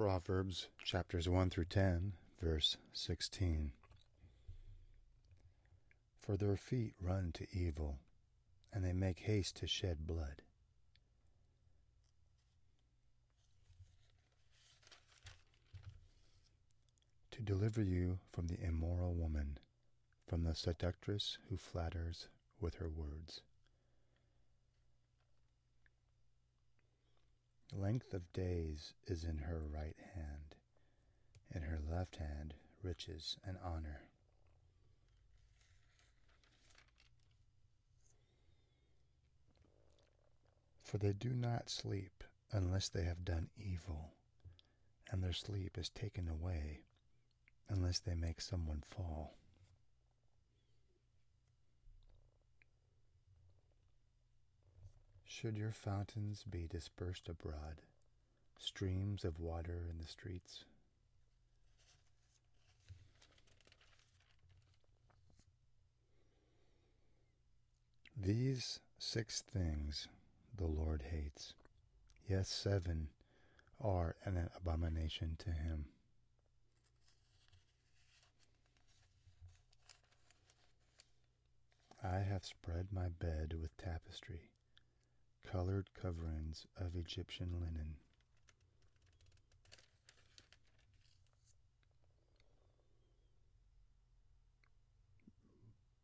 Proverbs chapters 1 through 10, verse 16. For their feet run to evil, and they make haste to shed blood. To deliver you from the immoral woman, from the seductress who flatters with her words. Length of days is in her right hand, in her left hand riches and honor. For they do not sleep unless they have done evil, and their sleep is taken away unless they make someone fall. Should your fountains be dispersed abroad, streams of water in the streets? These six things the Lord hates. Yes, seven are an abomination to him. I have spread my bed with tapestry colored coverings of Egyptian linen.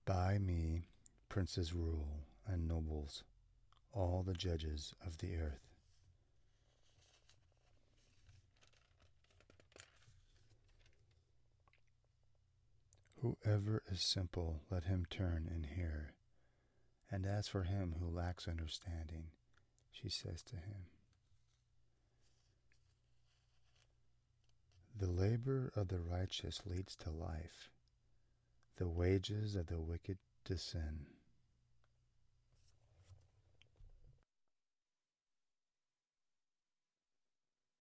By me princes rule and nobles, all the judges of the earth. Whoever is simple, let him turn and hear. And as for him who lacks understanding, she says to him, The labor of the righteous leads to life, the wages of the wicked to sin.